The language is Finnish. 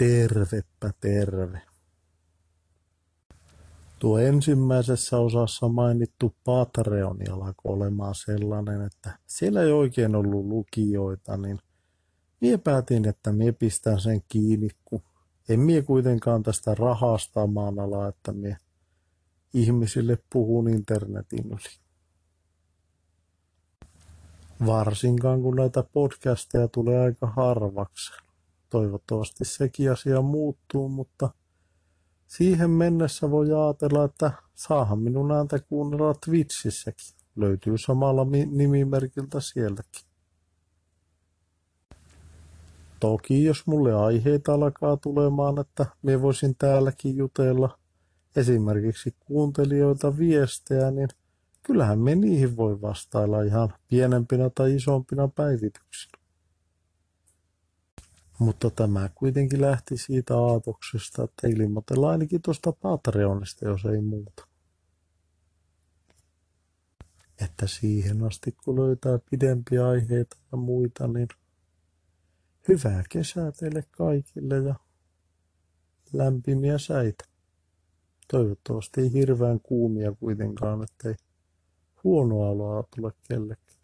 Tervepä terve. Tuo ensimmäisessä osassa mainittu Patreoni alkoi olemaan sellainen, että siellä ei oikein ollut lukijoita, niin mie päätin, että mie pistän sen kiinni, kun en mie kuitenkaan tästä rahasta maanala, että mie ihmisille puhun internetin yli. Varsinkaan kun näitä podcasteja tulee aika harvaksi. Toivottavasti sekin asia muuttuu, mutta siihen mennessä voi ajatella, että saahan minun ääntä kuunnella Twitchissäkin. Löytyy samalla nimimerkiltä sielläkin. Toki jos mulle aiheita alkaa tulemaan, että me voisin täälläkin jutella esimerkiksi kuuntelijoilta viestejä, niin kyllähän me niihin voi vastailla ihan pienempinä tai isompina päivityksinä. Mutta tämä kuitenkin lähti siitä aatoksesta, että ilmoitellaan ainakin tuosta Patreonista, jos ei muuta. Että siihen asti, kun löytää pidempiä aiheita ja muita, niin hyvää kesää teille kaikille ja lämpimiä säitä. Toivottavasti ei hirveän kuumia kuitenkaan, ettei huonoa aloa tule kellekään.